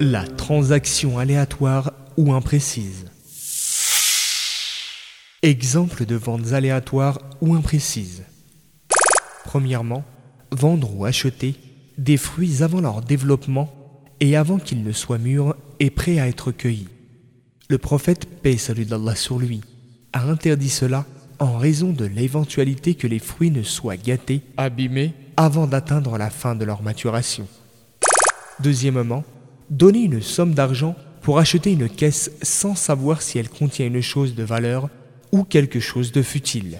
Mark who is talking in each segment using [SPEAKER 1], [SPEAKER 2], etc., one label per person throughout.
[SPEAKER 1] La transaction aléatoire ou imprécise. Exemple de ventes aléatoires ou imprécises. Premièrement, vendre ou acheter des fruits avant leur développement et avant qu'ils ne soient mûrs et prêts à être cueillis. Le prophète, paix salut d'Allah sur lui, a interdit cela en raison de l'éventualité que les fruits ne soient gâtés, abîmés, avant d'atteindre la fin de leur maturation. Deuxièmement, donner une somme d'argent pour acheter une caisse sans savoir si elle contient une chose de valeur ou quelque chose de futile.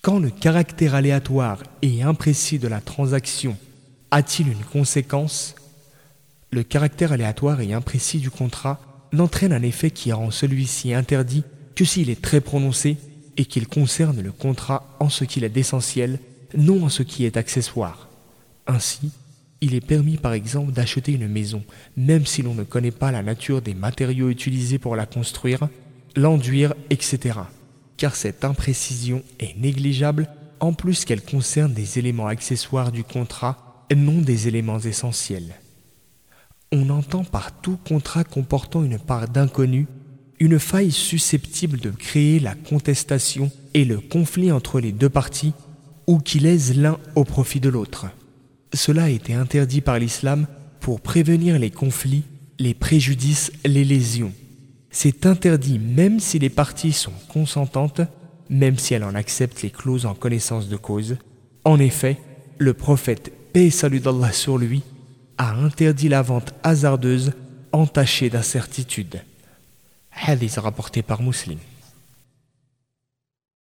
[SPEAKER 1] Quand le caractère aléatoire et imprécis de la transaction a-t-il une conséquence Le caractère aléatoire et imprécis du contrat n'entraîne un effet qui rend celui-ci interdit que s'il est très prononcé et qu'il concerne le contrat en ce qu'il est d'essentiel, non en ce qui est accessoire. Ainsi, il est permis par exemple d'acheter une maison, même si l'on ne connaît pas la nature des matériaux utilisés pour la construire, l'enduire, etc. Car cette imprécision est négligeable en plus qu'elle concerne des éléments accessoires du contrat, non des éléments essentiels. On entend par tout contrat comportant une part d'inconnu une faille susceptible de créer la contestation et le conflit entre les deux parties ou qui lèse l'un au profit de l'autre. Cela a été interdit par l'islam pour prévenir les conflits, les préjudices, les lésions. C'est interdit même si les parties sont consentantes, même si elles en acceptent les clauses en connaissance de cause. En effet, le prophète, paix salut d'Allah sur lui, a interdit la vente hasardeuse entachée d'incertitude. Hadith rapporté par Muslim.